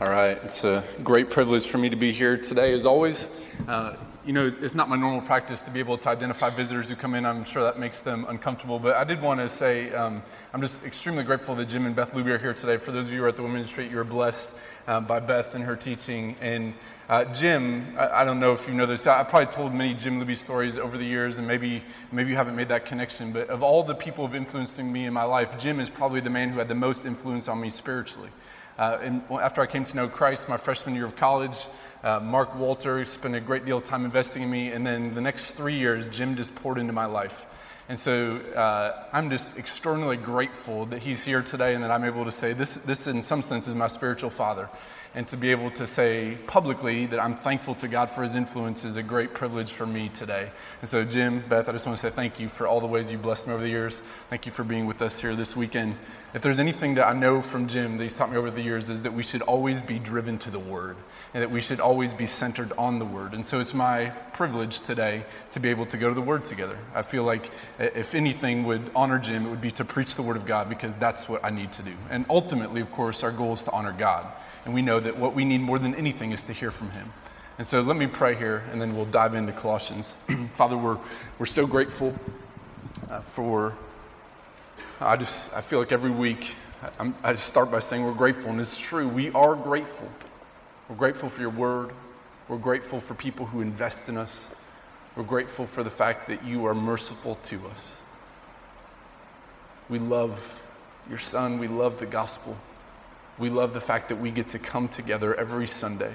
All right, it's a great privilege for me to be here today, as always. Uh, you know, it's not my normal practice to be able to identify visitors who come in. I'm sure that makes them uncomfortable. But I did want to say um, I'm just extremely grateful that Jim and Beth Luby are here today. For those of you who are at the Women's Retreat, you are blessed uh, by Beth and her teaching. And uh, Jim, I, I, don't know if you know this. I, have probably told many Jim Luby stories over the years, and maybe maybe you haven't made that connection. But of all the people who've influenced me in my life, Jim is probably the man who had the most influence on me spiritually. Uh, after I came to know Christ, my freshman year of college, uh, Mark Walter spent a great deal of time investing in me. And then the next three years, Jim just poured into my life. And so uh, I'm just extraordinarily grateful that he's here today and that I'm able to say this, this in some sense, is my spiritual father and to be able to say publicly that I'm thankful to God for his influence is a great privilege for me today. And so, Jim, Beth, I just want to say thank you for all the ways you've blessed me over the years. Thank you for being with us here this weekend. If there's anything that I know from Jim that he's taught me over the years, is that we should always be driven to the Word and that we should always be centered on the Word. And so, it's my privilege today to be able to go to the Word together. I feel like if anything would honor Jim, it would be to preach the Word of God because that's what I need to do. And ultimately, of course, our goal is to honor God. And we know that what we need more than anything is to hear from Him. And so let me pray here, and then we'll dive into Colossians. Father, we're, we're so grateful uh, for, I just, I feel like every week I, I just start by saying we're grateful, and it's true. We are grateful. We're grateful for your word. We're grateful for people who invest in us. We're grateful for the fact that you are merciful to us. We love your son. We love the gospel we love the fact that we get to come together every Sunday.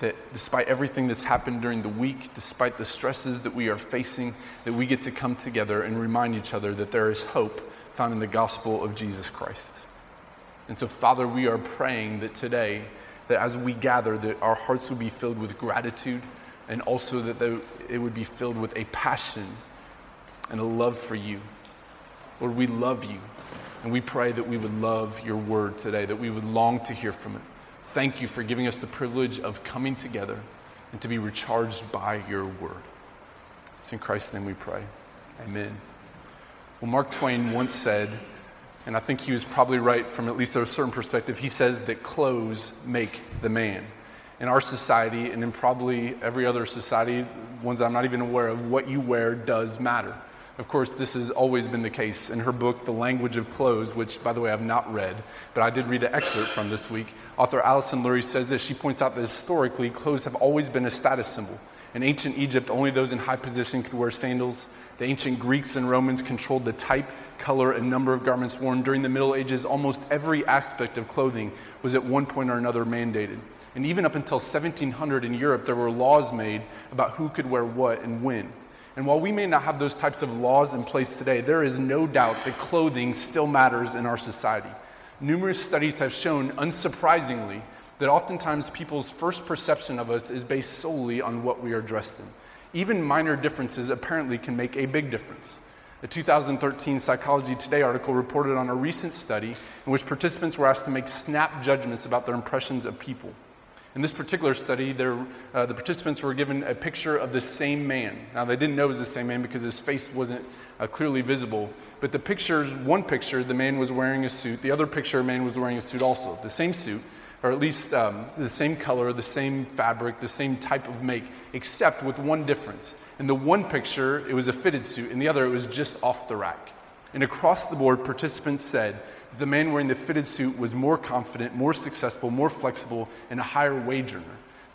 That despite everything that's happened during the week, despite the stresses that we are facing, that we get to come together and remind each other that there is hope found in the gospel of Jesus Christ. And so, Father, we are praying that today, that as we gather, that our hearts will be filled with gratitude and also that it would be filled with a passion and a love for you. Lord, we love you. And we pray that we would love your word today, that we would long to hear from it. Thank you for giving us the privilege of coming together and to be recharged by your word. It's in Christ's name we pray. Amen. Well, Mark Twain once said, and I think he was probably right from at least a certain perspective, he says that clothes make the man. In our society, and in probably every other society, ones I'm not even aware of, what you wear does matter. Of course, this has always been the case. In her book, The Language of Clothes, which, by the way, I've not read, but I did read an excerpt from this week, author Alison Lurie says this. She points out that historically, clothes have always been a status symbol. In ancient Egypt, only those in high position could wear sandals. The ancient Greeks and Romans controlled the type, color, and number of garments worn. During the Middle Ages, almost every aspect of clothing was at one point or another mandated. And even up until 1700 in Europe, there were laws made about who could wear what and when. And while we may not have those types of laws in place today, there is no doubt that clothing still matters in our society. Numerous studies have shown, unsurprisingly, that oftentimes people's first perception of us is based solely on what we are dressed in. Even minor differences apparently can make a big difference. A 2013 Psychology Today article reported on a recent study in which participants were asked to make snap judgments about their impressions of people. In this particular study, uh, the participants were given a picture of the same man. Now, they didn't know it was the same man because his face wasn't uh, clearly visible. But the pictures, one picture, the man was wearing a suit. The other picture, a man was wearing a suit also. The same suit, or at least um, the same color, the same fabric, the same type of make, except with one difference. In the one picture, it was a fitted suit. In the other, it was just off the rack. And across the board, participants said the man wearing the fitted suit was more confident, more successful, more flexible, and a higher wage earner,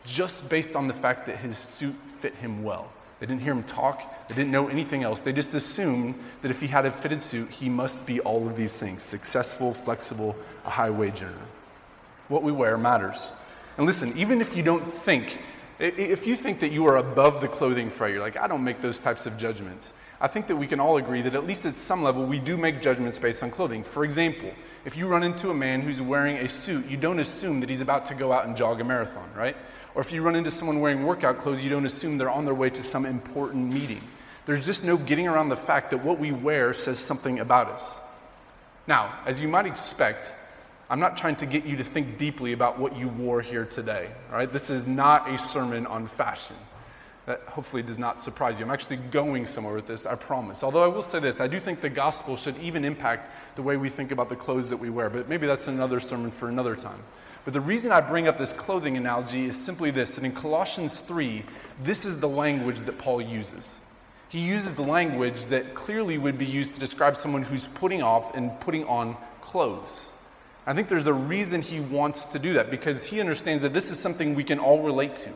just based on the fact that his suit fit him well. They didn't hear him talk, they didn't know anything else. They just assumed that if he had a fitted suit, he must be all of these things successful, flexible, a high wage earner. What we wear matters. And listen, even if you don't think, if you think that you are above the clothing fray, you're like, I don't make those types of judgments. I think that we can all agree that at least at some level we do make judgments based on clothing. For example, if you run into a man who's wearing a suit, you don't assume that he's about to go out and jog a marathon, right? Or if you run into someone wearing workout clothes, you don't assume they're on their way to some important meeting. There's just no getting around the fact that what we wear says something about us. Now, as you might expect, I'm not trying to get you to think deeply about what you wore here today. All right? This is not a sermon on fashion. That hopefully does not surprise you. I'm actually going somewhere with this, I promise. Although I will say this, I do think the gospel should even impact the way we think about the clothes that we wear, but maybe that's another sermon for another time. But the reason I bring up this clothing analogy is simply this that in Colossians 3, this is the language that Paul uses. He uses the language that clearly would be used to describe someone who's putting off and putting on clothes. I think there's a reason he wants to do that because he understands that this is something we can all relate to.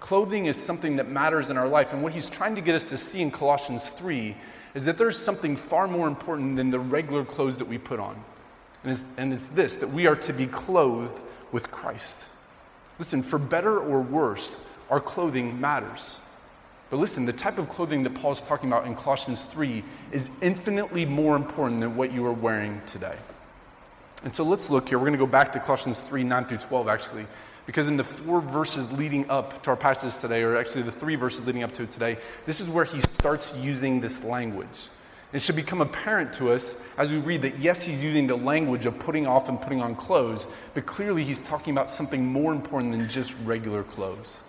Clothing is something that matters in our life. And what he's trying to get us to see in Colossians 3 is that there's something far more important than the regular clothes that we put on. And it's, and it's this that we are to be clothed with Christ. Listen, for better or worse, our clothing matters. But listen, the type of clothing that Paul's talking about in Colossians 3 is infinitely more important than what you are wearing today. And so let's look here. We're going to go back to Colossians 3 9 through 12, actually. Because in the four verses leading up to our passage today, or actually the three verses leading up to it today, this is where he starts using this language. It should become apparent to us as we read that, yes, he's using the language of putting off and putting on clothes, but clearly he's talking about something more important than just regular clothes.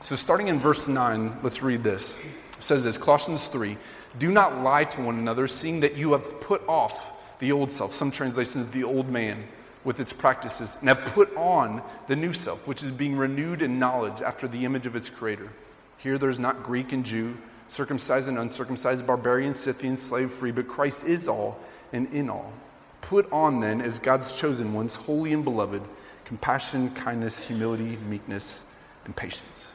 So, starting in verse 9, let's read this. It says this Colossians 3 Do not lie to one another, seeing that you have put off the old self. Some translations, the old man with its practices and have put on the new self, which is being renewed in knowledge after the image of its creator. Here there's not Greek and Jew, circumcised and uncircumcised, barbarian, Scythian, slave free, but Christ is all and in all. Put on then, as God's chosen ones, holy and beloved, compassion, kindness, humility, meekness, and patience.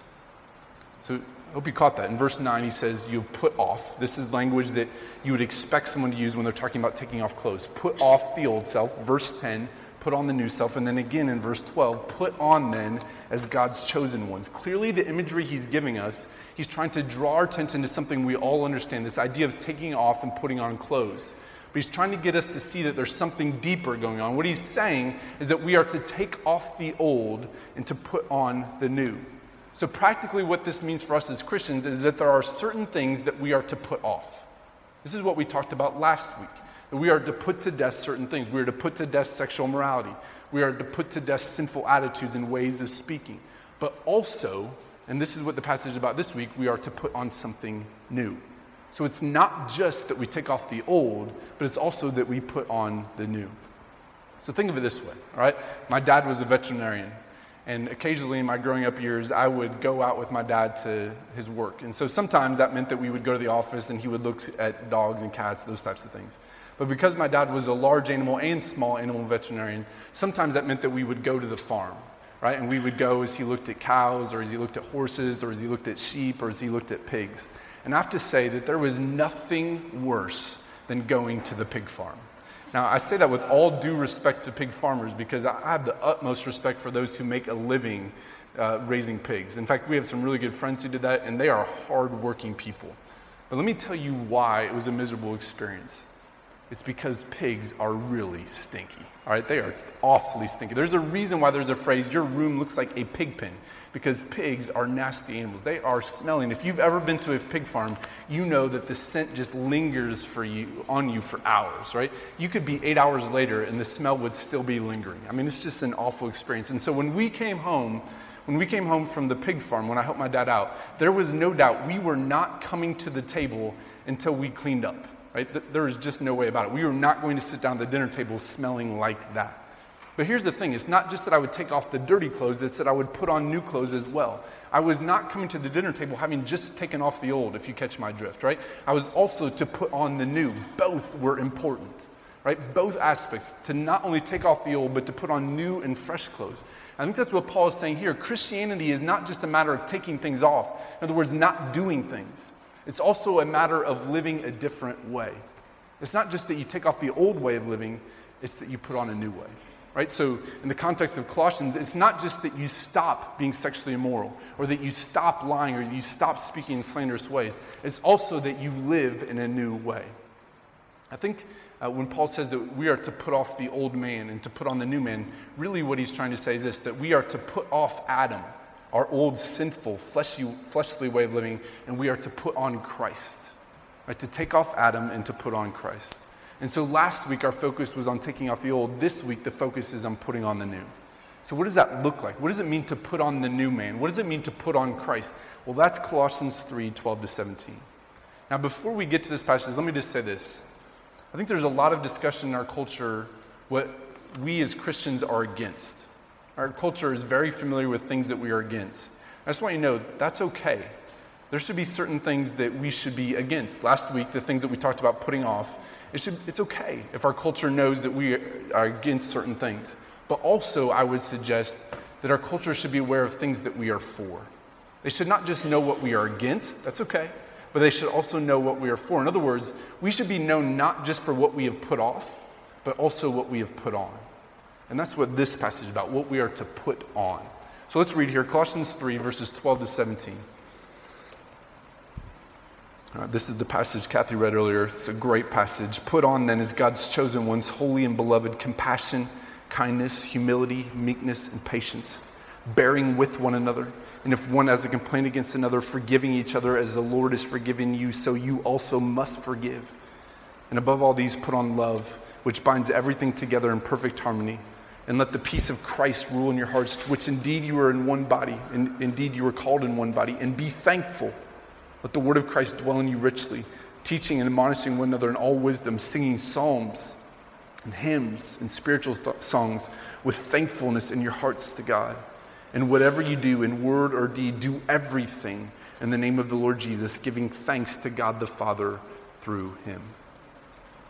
So I hope you caught that. In verse 9, he says, You've put off. This is language that you would expect someone to use when they're talking about taking off clothes. Put off the old self. Verse 10, put on the new self. And then again in verse 12, put on then as God's chosen ones. Clearly, the imagery he's giving us, he's trying to draw our attention to something we all understand this idea of taking off and putting on clothes. But he's trying to get us to see that there's something deeper going on. What he's saying is that we are to take off the old and to put on the new. So, practically, what this means for us as Christians is that there are certain things that we are to put off. This is what we talked about last week. We are to put to death certain things. We are to put to death sexual morality. We are to put to death sinful attitudes and ways of speaking. But also, and this is what the passage is about this week, we are to put on something new. So it's not just that we take off the old, but it's also that we put on the new. So think of it this way, all right? My dad was a veterinarian. And occasionally in my growing up years, I would go out with my dad to his work. And so sometimes that meant that we would go to the office and he would look at dogs and cats, those types of things. But because my dad was a large animal and small animal veterinarian, sometimes that meant that we would go to the farm, right? And we would go as he looked at cows, or as he looked at horses, or as he looked at sheep, or as he looked at pigs. And I have to say that there was nothing worse than going to the pig farm. Now, I say that with all due respect to pig farmers because I have the utmost respect for those who make a living uh, raising pigs. In fact, we have some really good friends who did that, and they are hardworking people. But let me tell you why it was a miserable experience. It's because pigs are really stinky. All right, they are awfully stinky. There's a reason why there's a phrase, your room looks like a pig pen, because pigs are nasty animals. They are smelling. If you've ever been to a pig farm, you know that the scent just lingers for you on you for hours, right? You could be eight hours later and the smell would still be lingering. I mean, it's just an awful experience. And so when we came home, when we came home from the pig farm, when I helped my dad out, there was no doubt we were not coming to the table until we cleaned up. Right? There was just no way about it. We were not going to sit down at the dinner table smelling like that. But here's the thing it's not just that I would take off the dirty clothes, it's that I would put on new clothes as well. I was not coming to the dinner table having just taken off the old, if you catch my drift, right? I was also to put on the new. Both were important, right? Both aspects, to not only take off the old, but to put on new and fresh clothes. I think that's what Paul is saying here. Christianity is not just a matter of taking things off, in other words, not doing things. It's also a matter of living a different way. It's not just that you take off the old way of living, it's that you put on a new way. Right? So, in the context of Colossians, it's not just that you stop being sexually immoral or that you stop lying or you stop speaking in slanderous ways. It's also that you live in a new way. I think uh, when Paul says that we are to put off the old man and to put on the new man, really what he's trying to say is this that we are to put off Adam our old sinful, fleshy, fleshly way of living, and we are to put on Christ. Right? To take off Adam and to put on Christ. And so last week our focus was on taking off the old. This week the focus is on putting on the new. So what does that look like? What does it mean to put on the new man? What does it mean to put on Christ? Well, that's Colossians 3 12 to 17. Now, before we get to this passage, let me just say this. I think there's a lot of discussion in our culture what we as Christians are against. Our culture is very familiar with things that we are against. I just want you to know that's okay. There should be certain things that we should be against. Last week, the things that we talked about putting off, it should, it's okay if our culture knows that we are against certain things. But also, I would suggest that our culture should be aware of things that we are for. They should not just know what we are against, that's okay, but they should also know what we are for. In other words, we should be known not just for what we have put off, but also what we have put on. And that's what this passage is about, what we are to put on. So let's read here Colossians 3, verses 12 to 17. Uh, this is the passage Kathy read earlier. It's a great passage. Put on then as God's chosen ones, holy and beloved, compassion, kindness, humility, meekness, and patience, bearing with one another. And if one has a complaint against another, forgiving each other as the Lord has forgiven you, so you also must forgive. And above all these, put on love, which binds everything together in perfect harmony. And let the peace of Christ rule in your hearts, which indeed you are in one body, and indeed you are called in one body. And be thankful. Let the word of Christ dwell in you richly, teaching and admonishing one another in all wisdom, singing psalms and hymns and spiritual th- songs with thankfulness in your hearts to God. And whatever you do in word or deed, do everything in the name of the Lord Jesus, giving thanks to God the Father through him.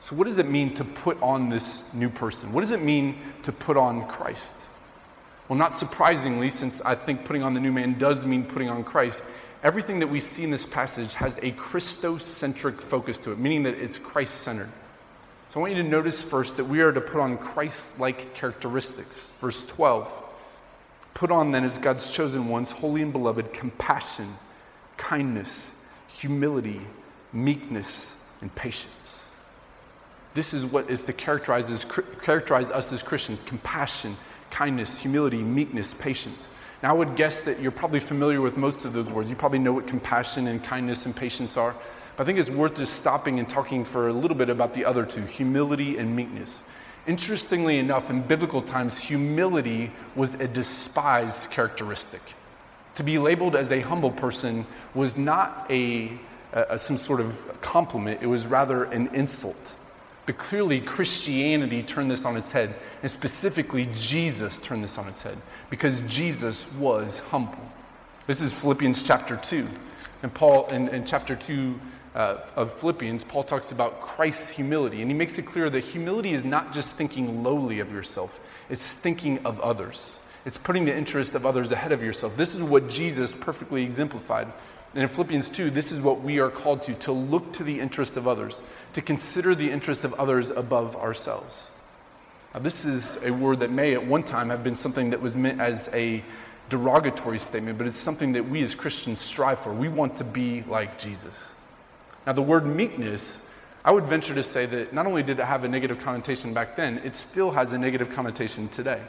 So, what does it mean to put on this new person? What does it mean to put on Christ? Well, not surprisingly, since I think putting on the new man does mean putting on Christ, everything that we see in this passage has a Christocentric focus to it, meaning that it's Christ centered. So I want you to notice first that we are to put on Christ like characteristics. Verse 12 Put on then as God's chosen ones, holy and beloved, compassion, kindness, humility, meekness, and patience. This is what is to characterize, as, characterize us as Christians compassion, kindness, humility, meekness, patience. Now, I would guess that you're probably familiar with most of those words. You probably know what compassion and kindness and patience are. But I think it's worth just stopping and talking for a little bit about the other two humility and meekness. Interestingly enough, in biblical times, humility was a despised characteristic. To be labeled as a humble person was not a, a, some sort of compliment, it was rather an insult. But clearly, Christianity turned this on its head, and specifically, Jesus turned this on its head because Jesus was humble. This is Philippians chapter 2. And Paul, in, in chapter 2 uh, of Philippians, Paul talks about Christ's humility. And he makes it clear that humility is not just thinking lowly of yourself, it's thinking of others. It's putting the interest of others ahead of yourself. This is what Jesus perfectly exemplified. And in Philippians 2, this is what we are called to to look to the interest of others, to consider the interest of others above ourselves. Now, this is a word that may at one time have been something that was meant as a derogatory statement, but it's something that we as Christians strive for. We want to be like Jesus. Now, the word meekness, I would venture to say that not only did it have a negative connotation back then, it still has a negative connotation today.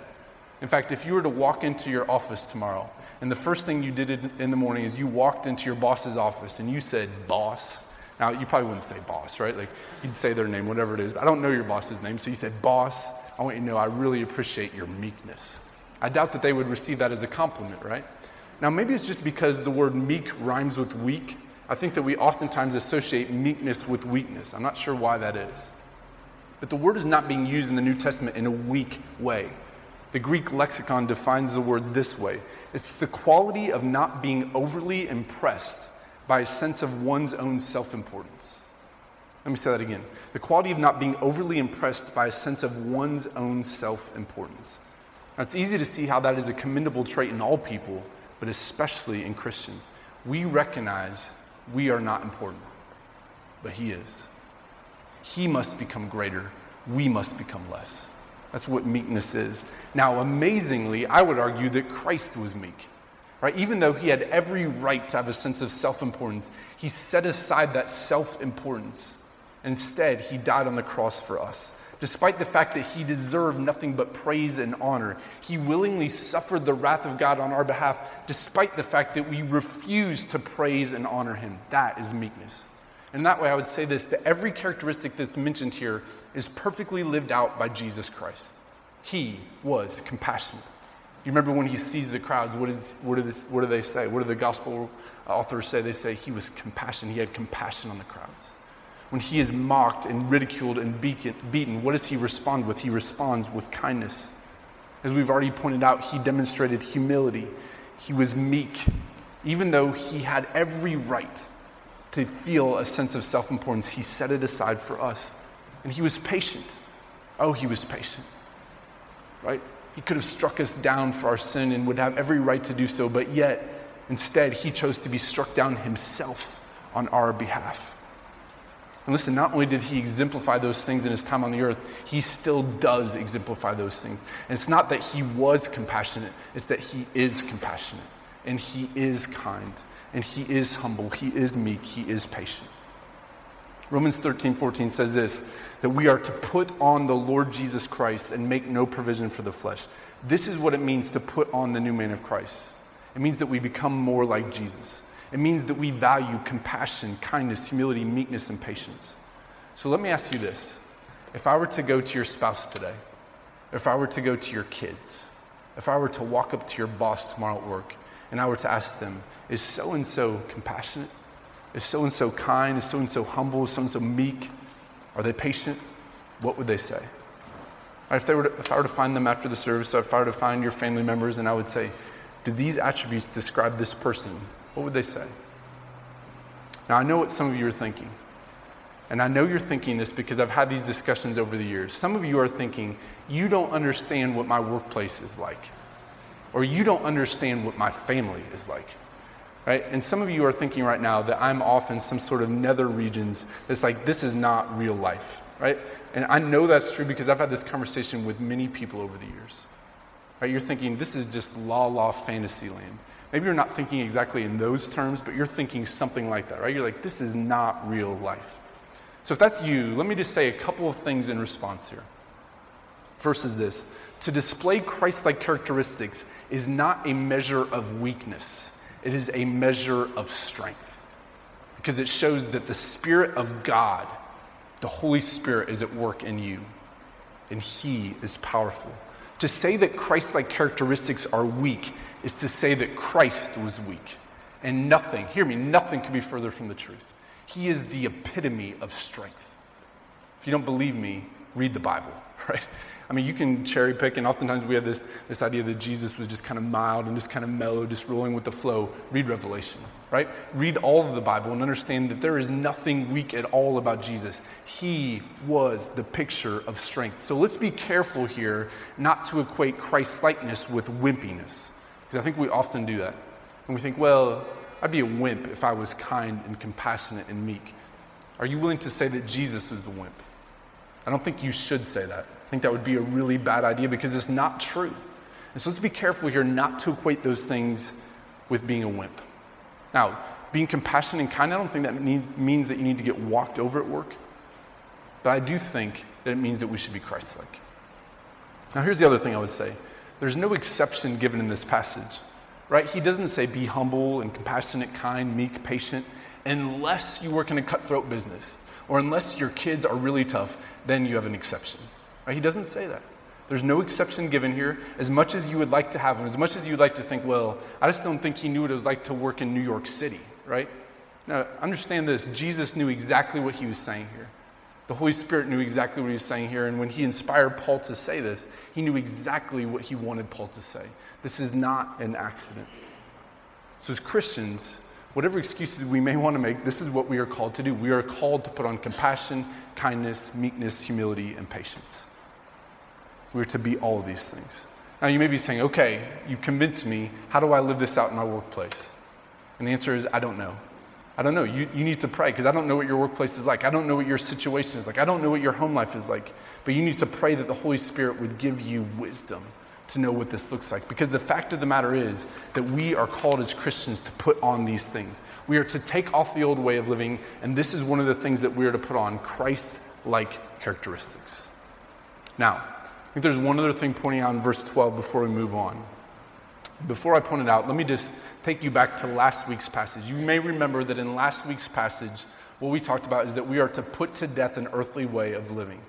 In fact, if you were to walk into your office tomorrow and the first thing you did in the morning is you walked into your boss's office and you said, boss. Now, you probably wouldn't say boss, right? Like, you'd say their name, whatever it is. But I don't know your boss's name. So you said, boss, I want you to know I really appreciate your meekness. I doubt that they would receive that as a compliment, right? Now, maybe it's just because the word meek rhymes with weak. I think that we oftentimes associate meekness with weakness. I'm not sure why that is. But the word is not being used in the New Testament in a weak way. The Greek lexicon defines the word this way it's the quality of not being overly impressed by a sense of one's own self importance. Let me say that again. The quality of not being overly impressed by a sense of one's own self importance. Now, it's easy to see how that is a commendable trait in all people, but especially in Christians. We recognize we are not important, but He is. He must become greater, we must become less. That's what meekness is. Now, amazingly, I would argue that Christ was meek. Right? Even though he had every right to have a sense of self importance, he set aside that self importance. Instead, he died on the cross for us. Despite the fact that he deserved nothing but praise and honor, he willingly suffered the wrath of God on our behalf, despite the fact that we refuse to praise and honor him. That is meekness. And that way, I would say this that every characteristic that's mentioned here is perfectly lived out by Jesus Christ. He was compassionate. You remember when he sees the crowds, what, is, what, do this, what do they say? What do the gospel authors say? They say he was compassionate. He had compassion on the crowds. When he is mocked and ridiculed and beaten, what does he respond with? He responds with kindness. As we've already pointed out, he demonstrated humility. He was meek, even though he had every right to feel a sense of self importance, he set it aside for us. And he was patient. Oh, he was patient. Right? He could have struck us down for our sin and would have every right to do so, but yet, instead, he chose to be struck down himself on our behalf. And listen, not only did he exemplify those things in his time on the earth, he still does exemplify those things. And it's not that he was compassionate, it's that he is compassionate and he is kind and he is humble, he is meek, he is patient. Romans 13, 14 says this that we are to put on the Lord Jesus Christ and make no provision for the flesh. This is what it means to put on the new man of Christ. It means that we become more like Jesus. It means that we value compassion, kindness, humility, meekness, and patience. So let me ask you this. If I were to go to your spouse today, if I were to go to your kids, if I were to walk up to your boss tomorrow at work and I were to ask them, is so and so compassionate? Is so and so kind? Is so and so humble? Is so and so meek? Are they patient? What would they say? If, they were to, if I were to find them after the service, if I were to find your family members and I would say, do these attributes describe this person? What would they say? Now, I know what some of you are thinking. And I know you're thinking this because I've had these discussions over the years. Some of you are thinking, you don't understand what my workplace is like, or you don't understand what my family is like right? And some of you are thinking right now that I'm off in some sort of nether regions. It's like, this is not real life, right? And I know that's true because I've had this conversation with many people over the years. Right? You're thinking, this is just la la fantasy land. Maybe you're not thinking exactly in those terms, but you're thinking something like that, right? You're like, this is not real life. So if that's you, let me just say a couple of things in response here. First is this to display Christ like characteristics is not a measure of weakness. It is a measure of strength because it shows that the Spirit of God, the Holy Spirit, is at work in you, and He is powerful. To say that Christ like characteristics are weak is to say that Christ was weak. And nothing, hear me, nothing could be further from the truth. He is the epitome of strength. If you don't believe me, read the Bible, right? I mean, you can cherry pick, and oftentimes we have this, this idea that Jesus was just kind of mild and just kind of mellow, just rolling with the flow. Read Revelation, right? Read all of the Bible and understand that there is nothing weak at all about Jesus. He was the picture of strength. So let's be careful here not to equate Christ likeness with wimpiness, because I think we often do that. And we think, well, I'd be a wimp if I was kind and compassionate and meek. Are you willing to say that Jesus is a wimp? I don't think you should say that. I think that would be a really bad idea because it's not true. And so let's be careful here not to equate those things with being a wimp. Now, being compassionate and kind, I don't think that needs, means that you need to get walked over at work. But I do think that it means that we should be Christ like. Now, here's the other thing I would say there's no exception given in this passage, right? He doesn't say be humble and compassionate, kind, meek, patient, unless you work in a cutthroat business or unless your kids are really tough, then you have an exception. Right? He doesn't say that. There's no exception given here. As much as you would like to have him, as much as you'd like to think, well, I just don't think he knew what it was like to work in New York City, right? Now, understand this Jesus knew exactly what he was saying here. The Holy Spirit knew exactly what he was saying here. And when he inspired Paul to say this, he knew exactly what he wanted Paul to say. This is not an accident. So, as Christians, whatever excuses we may want to make, this is what we are called to do. We are called to put on compassion, kindness, meekness, humility, and patience. We're to be all of these things. Now, you may be saying, okay, you've convinced me. How do I live this out in my workplace? And the answer is, I don't know. I don't know. You, you need to pray because I don't know what your workplace is like. I don't know what your situation is like. I don't know what your home life is like. But you need to pray that the Holy Spirit would give you wisdom to know what this looks like. Because the fact of the matter is that we are called as Christians to put on these things. We are to take off the old way of living, and this is one of the things that we are to put on Christ like characteristics. Now, I think there's one other thing pointing out in verse 12 before we move on. Before I point it out, let me just take you back to last week's passage. You may remember that in last week's passage, what we talked about is that we are to put to death an earthly way of living.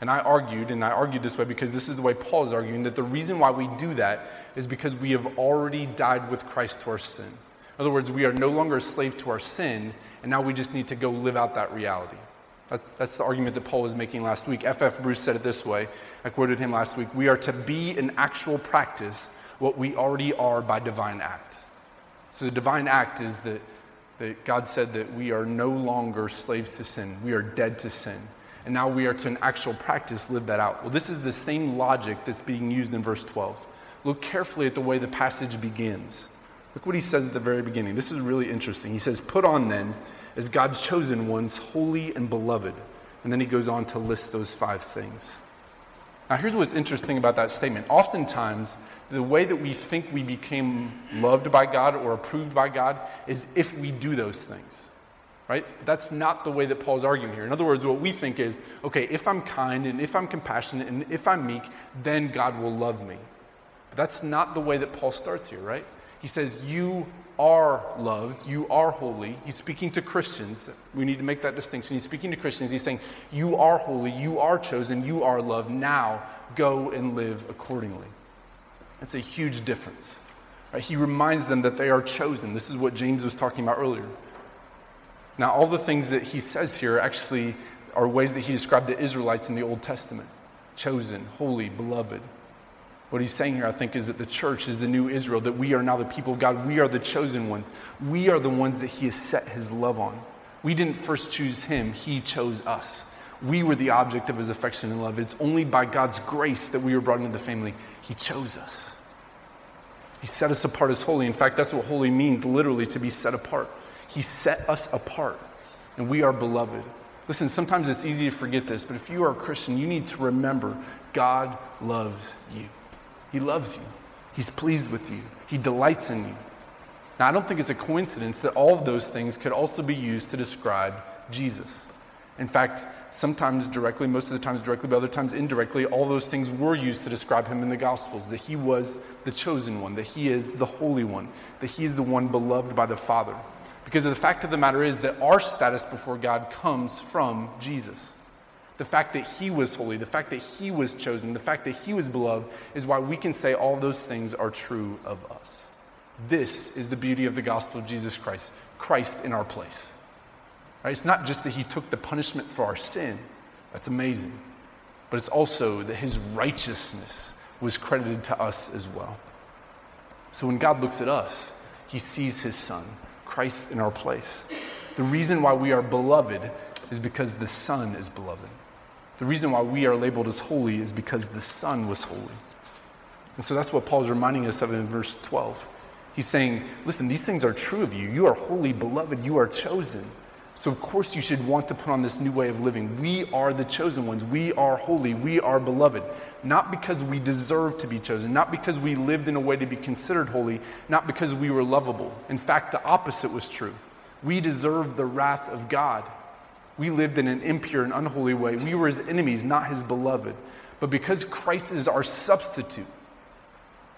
And I argued, and I argued this way because this is the way Paul is arguing, that the reason why we do that is because we have already died with Christ to our sin. In other words, we are no longer a slave to our sin, and now we just need to go live out that reality. That's the argument that Paul was making last week. F.F. F. Bruce said it this way. I quoted him last week. We are to be in actual practice what we already are by divine act. So the divine act is that, that God said that we are no longer slaves to sin, we are dead to sin. And now we are to, in actual practice, live that out. Well, this is the same logic that's being used in verse 12. Look carefully at the way the passage begins. Look what he says at the very beginning. This is really interesting. He says, Put on then as God's chosen ones, holy and beloved. And then he goes on to list those five things. Now, here's what's interesting about that statement. Oftentimes, the way that we think we became loved by God or approved by God is if we do those things. Right? That's not the way that Paul's arguing here. In other words, what we think is okay, if I'm kind and if I'm compassionate and if I'm meek, then God will love me. But that's not the way that Paul starts here, right? He says, You are loved, you are holy. He's speaking to Christians. We need to make that distinction. He's speaking to Christians. He's saying, You are holy, you are chosen, you are loved. Now go and live accordingly. That's a huge difference. Right? He reminds them that they are chosen. This is what James was talking about earlier. Now, all the things that he says here actually are ways that he described the Israelites in the Old Testament chosen, holy, beloved. What he's saying here, I think, is that the church is the new Israel, that we are now the people of God. We are the chosen ones. We are the ones that he has set his love on. We didn't first choose him, he chose us. We were the object of his affection and love. It's only by God's grace that we were brought into the family. He chose us. He set us apart as holy. In fact, that's what holy means, literally, to be set apart. He set us apart, and we are beloved. Listen, sometimes it's easy to forget this, but if you are a Christian, you need to remember God loves you. He loves you. He's pleased with you. He delights in you. Now, I don't think it's a coincidence that all of those things could also be used to describe Jesus. In fact, sometimes directly, most of the times directly, but other times indirectly, all those things were used to describe him in the Gospels that he was the chosen one, that he is the holy one, that he is the one beloved by the Father. Because the fact of the matter is that our status before God comes from Jesus. The fact that he was holy, the fact that he was chosen, the fact that he was beloved is why we can say all those things are true of us. This is the beauty of the gospel of Jesus Christ, Christ in our place. Right? It's not just that he took the punishment for our sin, that's amazing, but it's also that his righteousness was credited to us as well. So when God looks at us, he sees his son, Christ in our place. The reason why we are beloved is because the son is beloved. The reason why we are labeled as holy is because the Son was holy. And so that's what Paul's reminding us of in verse 12. He's saying, listen, these things are true of you. You are holy, beloved, you are chosen. So, of course, you should want to put on this new way of living. We are the chosen ones. We are holy. We are beloved. Not because we deserve to be chosen, not because we lived in a way to be considered holy, not because we were lovable. In fact, the opposite was true. We deserved the wrath of God. We lived in an impure and unholy way. We were his enemies, not his beloved. But because Christ is our substitute,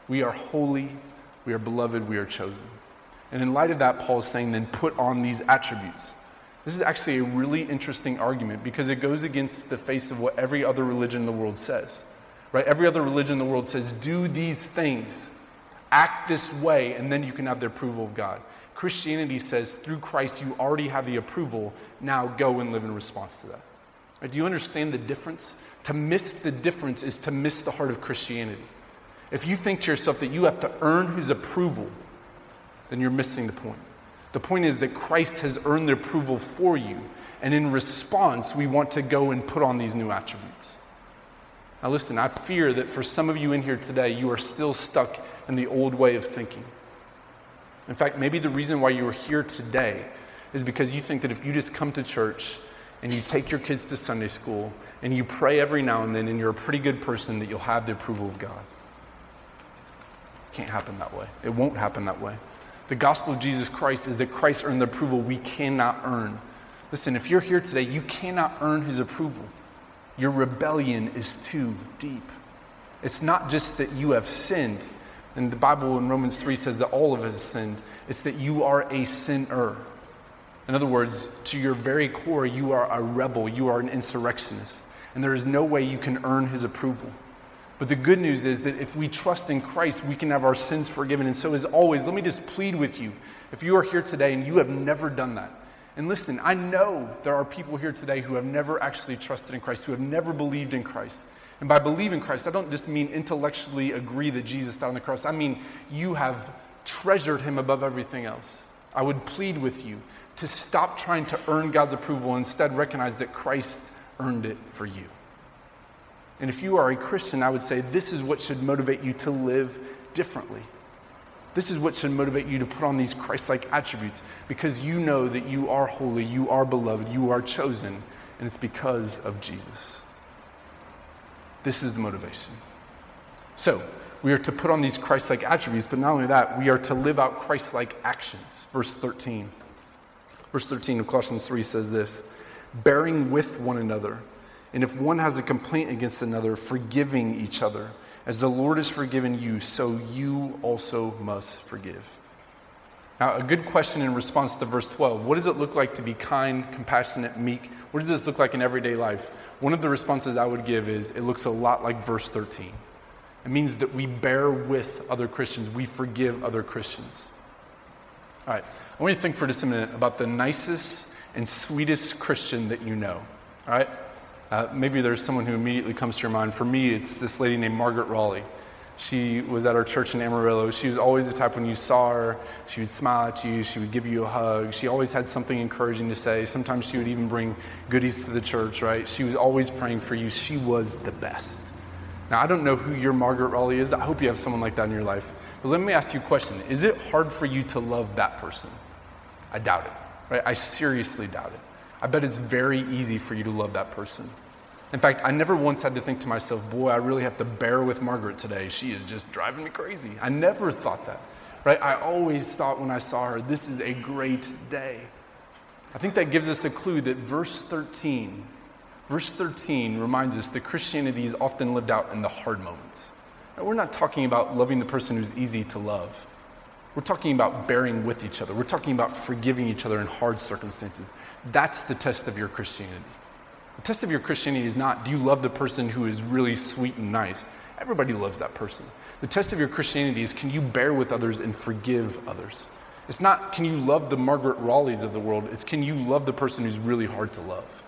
we are holy, we are beloved, we are chosen. And in light of that, Paul is saying, then put on these attributes. This is actually a really interesting argument because it goes against the face of what every other religion in the world says. Right? Every other religion in the world says, do these things, act this way, and then you can have the approval of God. Christianity says through Christ you already have the approval, now go and live in response to that. Right? Do you understand the difference? To miss the difference is to miss the heart of Christianity. If you think to yourself that you have to earn his approval, then you're missing the point. The point is that Christ has earned the approval for you, and in response, we want to go and put on these new attributes. Now, listen, I fear that for some of you in here today, you are still stuck in the old way of thinking. In fact, maybe the reason why you're here today is because you think that if you just come to church and you take your kids to Sunday school and you pray every now and then and you're a pretty good person, that you'll have the approval of God. It can't happen that way. It won't happen that way. The gospel of Jesus Christ is that Christ earned the approval we cannot earn. Listen, if you're here today, you cannot earn his approval. Your rebellion is too deep. It's not just that you have sinned, and the Bible in Romans 3 says that all of us sinned. It's that you are a sinner. In other words, to your very core, you are a rebel, you are an insurrectionist, and there is no way you can earn his approval. But the good news is that if we trust in Christ, we can have our sins forgiven. And so, as always, let me just plead with you if you are here today and you have never done that, And listen, I know there are people here today who have never actually trusted in Christ, who have never believed in Christ. And by believing Christ, I don't just mean intellectually agree that Jesus died on the cross. I mean you have treasured him above everything else. I would plead with you to stop trying to earn God's approval and instead recognize that Christ earned it for you. And if you are a Christian, I would say this is what should motivate you to live differently. This is what should motivate you to put on these Christ like attributes because you know that you are holy, you are beloved, you are chosen, and it's because of Jesus. This is the motivation. So, we are to put on these Christ like attributes, but not only that, we are to live out Christ like actions. Verse 13. Verse 13 of Colossians 3 says this bearing with one another, and if one has a complaint against another, forgiving each other. As the Lord has forgiven you, so you also must forgive. Now, a good question in response to verse 12 what does it look like to be kind, compassionate, meek? What does this look like in everyday life? One of the responses I would give is it looks a lot like verse 13. It means that we bear with other Christians, we forgive other Christians. All right, I want you to think for just a minute about the nicest and sweetest Christian that you know. All right? Uh, maybe there's someone who immediately comes to your mind. For me, it's this lady named Margaret Raleigh. She was at our church in Amarillo. She was always the type when you saw her, she would smile at you, she would give you a hug. She always had something encouraging to say. Sometimes she would even bring goodies to the church, right? She was always praying for you. She was the best. Now, I don't know who your Margaret Raleigh is. I hope you have someone like that in your life. But let me ask you a question Is it hard for you to love that person? I doubt it, right? I seriously doubt it. I bet it's very easy for you to love that person. In fact, I never once had to think to myself, boy, I really have to bear with Margaret today. She is just driving me crazy. I never thought that, right? I always thought when I saw her, this is a great day. I think that gives us a clue that verse 13, verse 13 reminds us that Christianity is often lived out in the hard moments. Now, we're not talking about loving the person who's easy to love. We're talking about bearing with each other. We're talking about forgiving each other in hard circumstances. That's the test of your Christianity. The test of your Christianity is not do you love the person who is really sweet and nice? Everybody loves that person. The test of your Christianity is can you bear with others and forgive others? It's not can you love the Margaret Raleighs of the world, it's can you love the person who's really hard to love?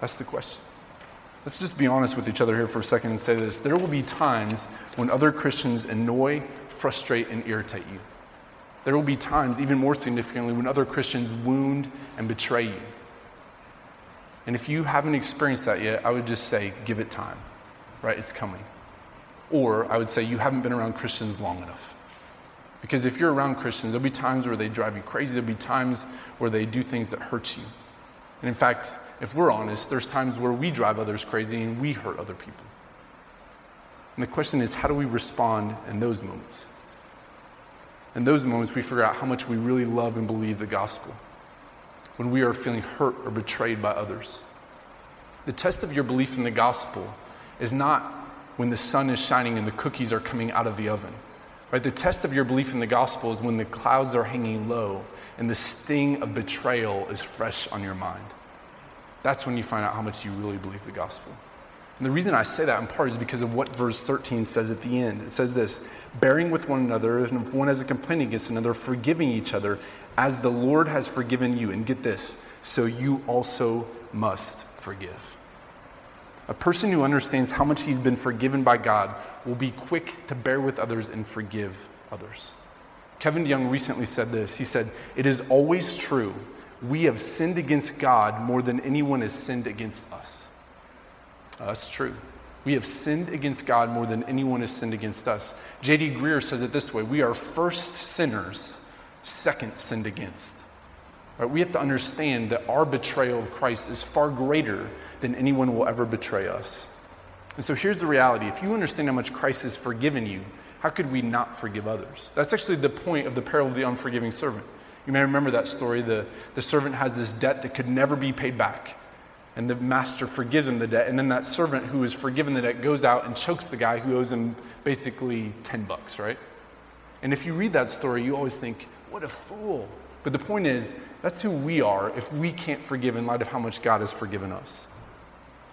That's the question. Let's just be honest with each other here for a second and say this. There will be times when other Christians annoy, frustrate, and irritate you. There will be times, even more significantly, when other Christians wound and betray you. And if you haven't experienced that yet, I would just say, give it time, right? It's coming. Or I would say, you haven't been around Christians long enough. Because if you're around Christians, there'll be times where they drive you crazy, there'll be times where they do things that hurt you. And in fact, if we're honest, there's times where we drive others crazy and we hurt other people. And the question is, how do we respond in those moments? In those moments, we figure out how much we really love and believe the gospel when we are feeling hurt or betrayed by others. The test of your belief in the gospel is not when the sun is shining and the cookies are coming out of the oven. Right? The test of your belief in the gospel is when the clouds are hanging low and the sting of betrayal is fresh on your mind. That's when you find out how much you really believe the gospel. And the reason I say that in part is because of what verse 13 says at the end. It says this bearing with one another, and if one has a complaint against another, forgiving each other, as the Lord has forgiven you. And get this, so you also must forgive. A person who understands how much he's been forgiven by God will be quick to bear with others and forgive others. Kevin DeYoung recently said this. He said, It is always true. We have sinned against God more than anyone has sinned against us. Uh, that's true. We have sinned against God more than anyone has sinned against us. J.D. Greear says it this way We are first sinners second sinned against. Right? We have to understand that our betrayal of Christ is far greater than anyone will ever betray us. And so here's the reality if you understand how much Christ has forgiven you, how could we not forgive others? That's actually the point of the parable of the unforgiving servant. You may remember that story. The, the servant has this debt that could never be paid back. And the master forgives him the debt. And then that servant who is forgiven the debt goes out and chokes the guy who owes him basically 10 bucks, right? And if you read that story, you always think, what a fool. But the point is, that's who we are if we can't forgive in light of how much God has forgiven us.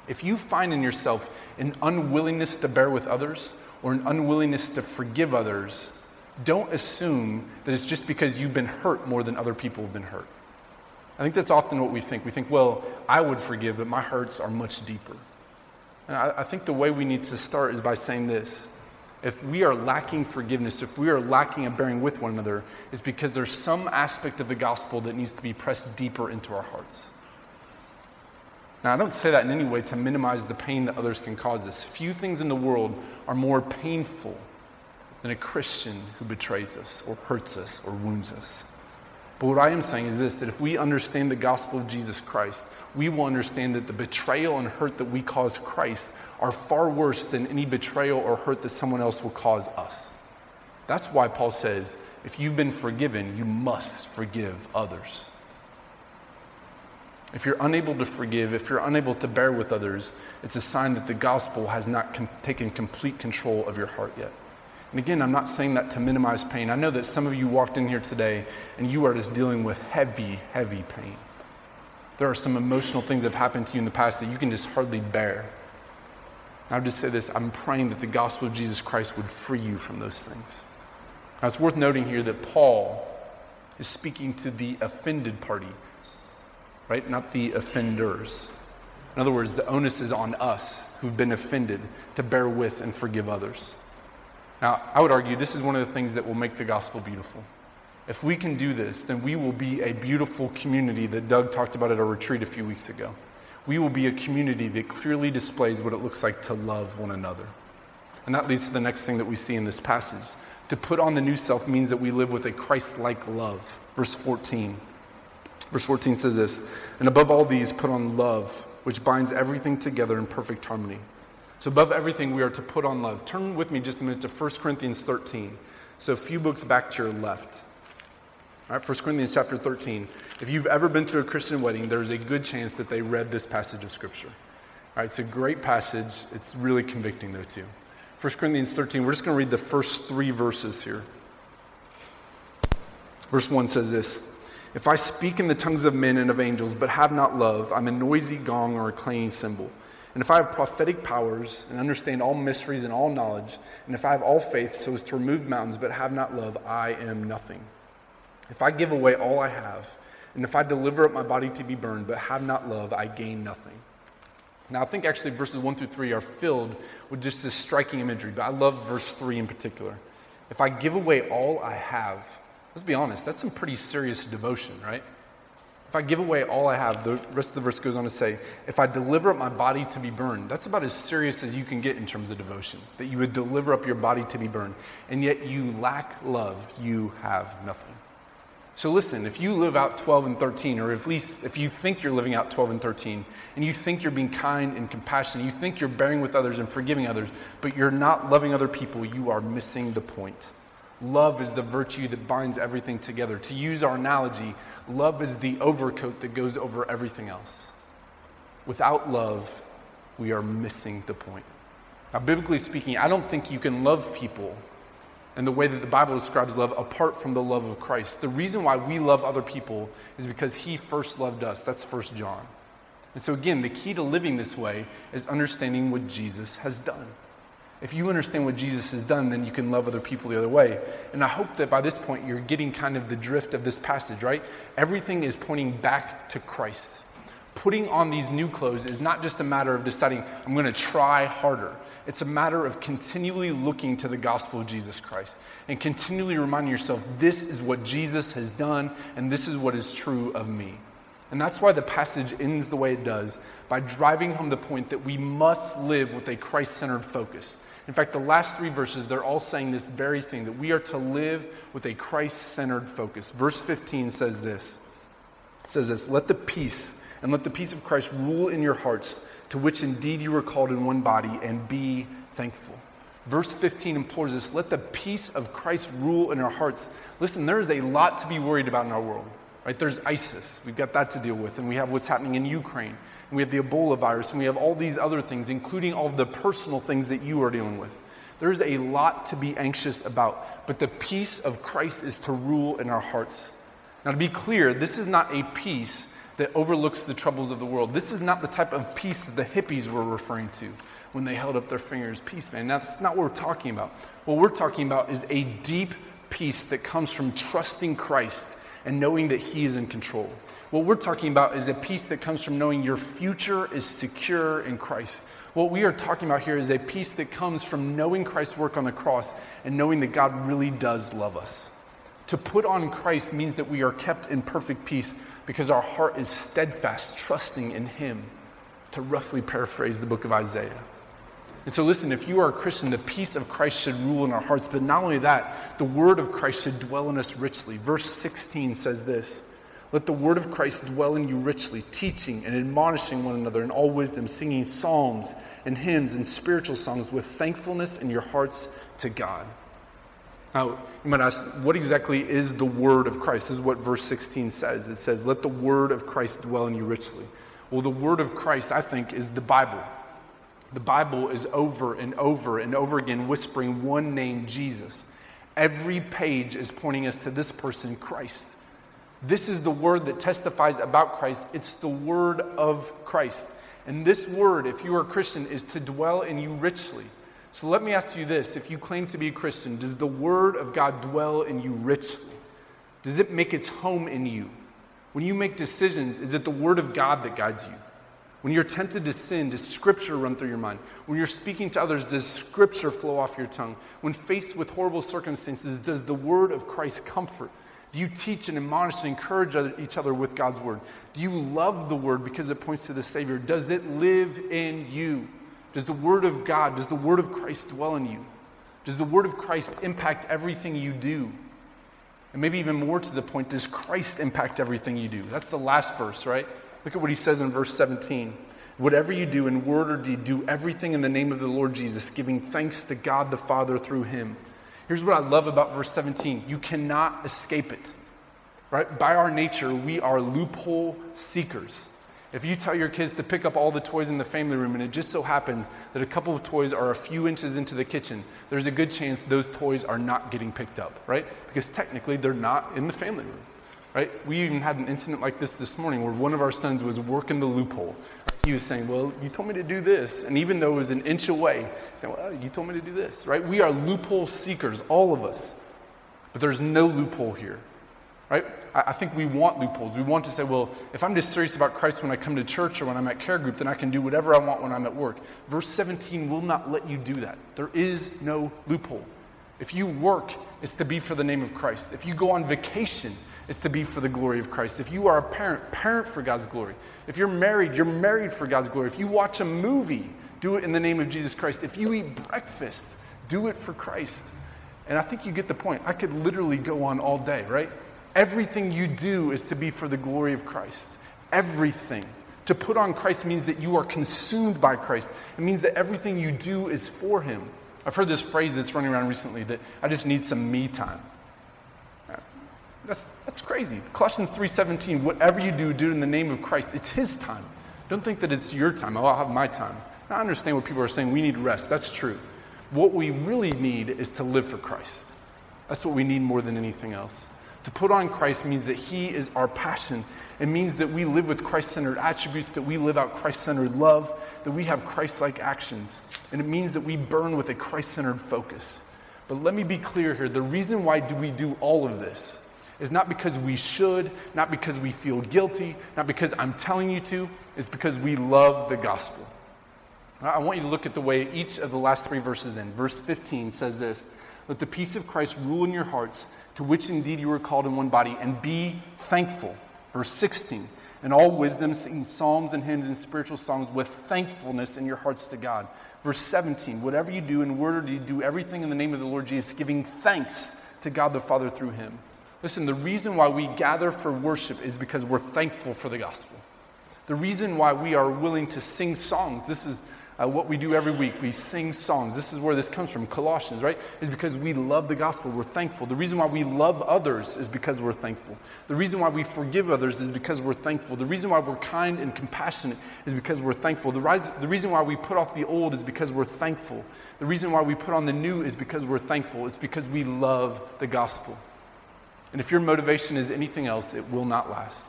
If you find in yourself an unwillingness to bear with others or an unwillingness to forgive others, don't assume that it's just because you've been hurt more than other people have been hurt. I think that's often what we think. We think, well, I would forgive, but my hurts are much deeper. And I, I think the way we need to start is by saying this. If we are lacking forgiveness, if we are lacking a bearing with one another, is because there's some aspect of the gospel that needs to be pressed deeper into our hearts. Now, I don't say that in any way to minimize the pain that others can cause us. Few things in the world are more painful than a Christian who betrays us or hurts us or wounds us. But what I am saying is this that if we understand the gospel of Jesus Christ, we will understand that the betrayal and hurt that we cause Christ are far worse than any betrayal or hurt that someone else will cause us. That's why Paul says, if you've been forgiven, you must forgive others. If you're unable to forgive, if you're unable to bear with others, it's a sign that the gospel has not com- taken complete control of your heart yet. And again, I'm not saying that to minimize pain. I know that some of you walked in here today and you are just dealing with heavy, heavy pain. There are some emotional things that have happened to you in the past that you can just hardly bear. I'll just say this I'm praying that the gospel of Jesus Christ would free you from those things. Now, it's worth noting here that Paul is speaking to the offended party, right? Not the offenders. In other words, the onus is on us who've been offended to bear with and forgive others. Now, I would argue this is one of the things that will make the gospel beautiful. If we can do this, then we will be a beautiful community that Doug talked about at our retreat a few weeks ago. We will be a community that clearly displays what it looks like to love one another. And that leads to the next thing that we see in this passage. To put on the new self means that we live with a Christ like love. Verse 14. Verse 14 says this And above all these, put on love, which binds everything together in perfect harmony. So, above everything, we are to put on love. Turn with me just a minute to 1 Corinthians 13. So, a few books back to your left. All right, 1 Corinthians chapter 13. If you've ever been to a Christian wedding, there's a good chance that they read this passage of Scripture. All right, it's a great passage. It's really convicting, though, too. 1 Corinthians 13, we're just going to read the first three verses here. Verse 1 says this If I speak in the tongues of men and of angels, but have not love, I'm a noisy gong or a clanging cymbal. And if I have prophetic powers and understand all mysteries and all knowledge, and if I have all faith so as to remove mountains but have not love, I am nothing. If I give away all I have, and if I deliver up my body to be burned but have not love, I gain nothing. Now, I think actually verses 1 through 3 are filled with just this striking imagery, but I love verse 3 in particular. If I give away all I have, let's be honest, that's some pretty serious devotion, right? If I give away all I have, the rest of the verse goes on to say, if I deliver up my body to be burned, that's about as serious as you can get in terms of devotion, that you would deliver up your body to be burned, and yet you lack love, you have nothing. So listen, if you live out 12 and 13, or at least if you think you're living out 12 and 13, and you think you're being kind and compassionate, you think you're bearing with others and forgiving others, but you're not loving other people, you are missing the point. Love is the virtue that binds everything together. To use our analogy, love is the overcoat that goes over everything else. Without love, we are missing the point. Now, biblically speaking, I don't think you can love people in the way that the Bible describes love apart from the love of Christ. The reason why we love other people is because He first loved us. That's First John. And so, again, the key to living this way is understanding what Jesus has done. If you understand what Jesus has done, then you can love other people the other way. And I hope that by this point you're getting kind of the drift of this passage, right? Everything is pointing back to Christ. Putting on these new clothes is not just a matter of deciding, I'm going to try harder. It's a matter of continually looking to the gospel of Jesus Christ and continually reminding yourself, this is what Jesus has done, and this is what is true of me. And that's why the passage ends the way it does by driving home the point that we must live with a Christ centered focus. In fact, the last three verses, they're all saying this very thing that we are to live with a Christ centered focus. Verse 15 says this it says this Let the peace and let the peace of Christ rule in your hearts, to which indeed you were called in one body, and be thankful. Verse 15 implores us let the peace of Christ rule in our hearts. Listen, there is a lot to be worried about in our world. Right? There's ISIS. We've got that to deal with. And we have what's happening in Ukraine. And we have the Ebola virus. And we have all these other things, including all the personal things that you are dealing with. There's a lot to be anxious about. But the peace of Christ is to rule in our hearts. Now, to be clear, this is not a peace that overlooks the troubles of the world. This is not the type of peace that the hippies were referring to when they held up their fingers. Peace, man. That's not what we're talking about. What we're talking about is a deep peace that comes from trusting Christ and knowing that He is in control. What we're talking about is a peace that comes from knowing your future is secure in Christ. What we are talking about here is a peace that comes from knowing Christ's work on the cross and knowing that God really does love us. To put on Christ means that we are kept in perfect peace because our heart is steadfast, trusting in Him, to roughly paraphrase the book of Isaiah. And so, listen, if you are a Christian, the peace of Christ should rule in our hearts. But not only that, the word of Christ should dwell in us richly. Verse 16 says this Let the word of Christ dwell in you richly, teaching and admonishing one another in all wisdom, singing psalms and hymns and spiritual songs with thankfulness in your hearts to God. Now, you might ask, what exactly is the word of Christ? This is what verse 16 says. It says, Let the word of Christ dwell in you richly. Well, the word of Christ, I think, is the Bible. The Bible is over and over and over again whispering one name, Jesus. Every page is pointing us to this person, Christ. This is the word that testifies about Christ. It's the word of Christ. And this word, if you are a Christian, is to dwell in you richly. So let me ask you this if you claim to be a Christian, does the word of God dwell in you richly? Does it make its home in you? When you make decisions, is it the word of God that guides you? When you're tempted to sin, does scripture run through your mind? When you're speaking to others, does scripture flow off your tongue? When faced with horrible circumstances, does the word of Christ comfort? Do you teach and admonish and encourage each other with God's word? Do you love the word because it points to the Savior? Does it live in you? Does the word of God, does the word of Christ dwell in you? Does the word of Christ impact everything you do? And maybe even more to the point, does Christ impact everything you do? That's the last verse, right? Look at what he says in verse 17. Whatever you do in word or deed, do everything in the name of the Lord Jesus, giving thanks to God the Father through him. Here's what I love about verse 17 you cannot escape it. Right? By our nature, we are loophole seekers. If you tell your kids to pick up all the toys in the family room and it just so happens that a couple of toys are a few inches into the kitchen, there's a good chance those toys are not getting picked up, right? Because technically they're not in the family room right? We even had an incident like this this morning where one of our sons was working the loophole. He was saying, Well, you told me to do this. And even though it was an inch away, saying, Well, you told me to do this, right? We are loophole seekers, all of us. But there's no loophole here, right? I think we want loopholes. We want to say, Well, if I'm just serious about Christ when I come to church or when I'm at care group, then I can do whatever I want when I'm at work. Verse 17 will not let you do that. There is no loophole. If you work, it's to be for the name of Christ. If you go on vacation, it's to be for the glory of Christ. If you are a parent, parent for God's glory. If you're married, you're married for God's glory. If you watch a movie, do it in the name of Jesus Christ. If you eat breakfast, do it for Christ. And I think you get the point. I could literally go on all day, right? Everything you do is to be for the glory of Christ. Everything. To put on Christ means that you are consumed by Christ. It means that everything you do is for Him. I've heard this phrase that's running around recently that I just need some me time. That's, that's crazy. Colossians 3.17, whatever you do, do it in the name of Christ. It's his time. Don't think that it's your time. Oh, I'll have my time. I understand what people are saying. We need rest. That's true. What we really need is to live for Christ. That's what we need more than anything else. To put on Christ means that He is our passion. It means that we live with Christ centered attributes, that we live out Christ centered love, that we have Christ like actions. And it means that we burn with a Christ centered focus. But let me be clear here the reason why do we do all of this is not because we should, not because we feel guilty, not because I'm telling you to, it's because we love the gospel. I want you to look at the way each of the last three verses in. Verse 15 says this Let the peace of Christ rule in your hearts, to which indeed you were called in one body, and be thankful. Verse 16 In all wisdom, sing psalms and hymns and spiritual songs with thankfulness in your hearts to God. Verse 17 Whatever you do in word or deed, do everything in the name of the Lord Jesus, giving thanks to God the Father through him. Listen, the reason why we gather for worship is because we're thankful for the gospel. The reason why we are willing to sing songs, this is uh, what we do every week. We sing songs. This is where this comes from, Colossians, right? Is because we love the gospel. We're thankful. The reason why we love others is because we're thankful. The reason why we forgive others is because we're thankful. The reason why we're kind and compassionate is because we're thankful. The, rise, the reason why we put off the old is because we're thankful. The reason why we put on the new is because we're thankful. It's because we love the gospel. And if your motivation is anything else, it will not last.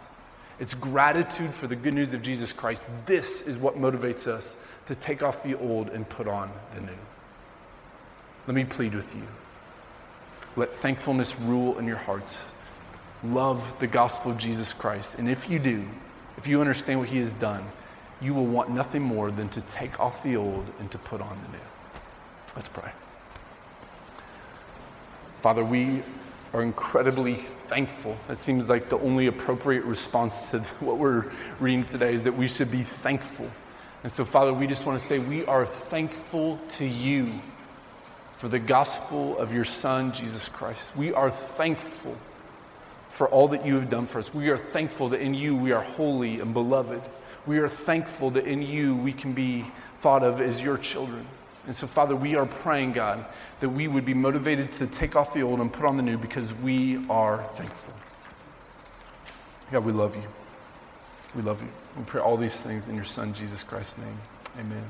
It's gratitude for the good news of Jesus Christ. This is what motivates us to take off the old and put on the new. Let me plead with you. Let thankfulness rule in your hearts. love the gospel of Jesus Christ. And if you do, if you understand what he has done, you will want nothing more than to take off the old and to put on the new. Let's pray. Father, we are incredibly thankful. It seems like the only appropriate response to what we're reading today is that we should be thankful. And so, Father, we just want to say we are thankful to you for the gospel of your Son, Jesus Christ. We are thankful for all that you have done for us. We are thankful that in you we are holy and beloved. We are thankful that in you we can be thought of as your children. And so, Father, we are praying, God, that we would be motivated to take off the old and put on the new because we are thankful. God, we love you. We love you. We pray all these things in your Son, Jesus Christ's name. Amen.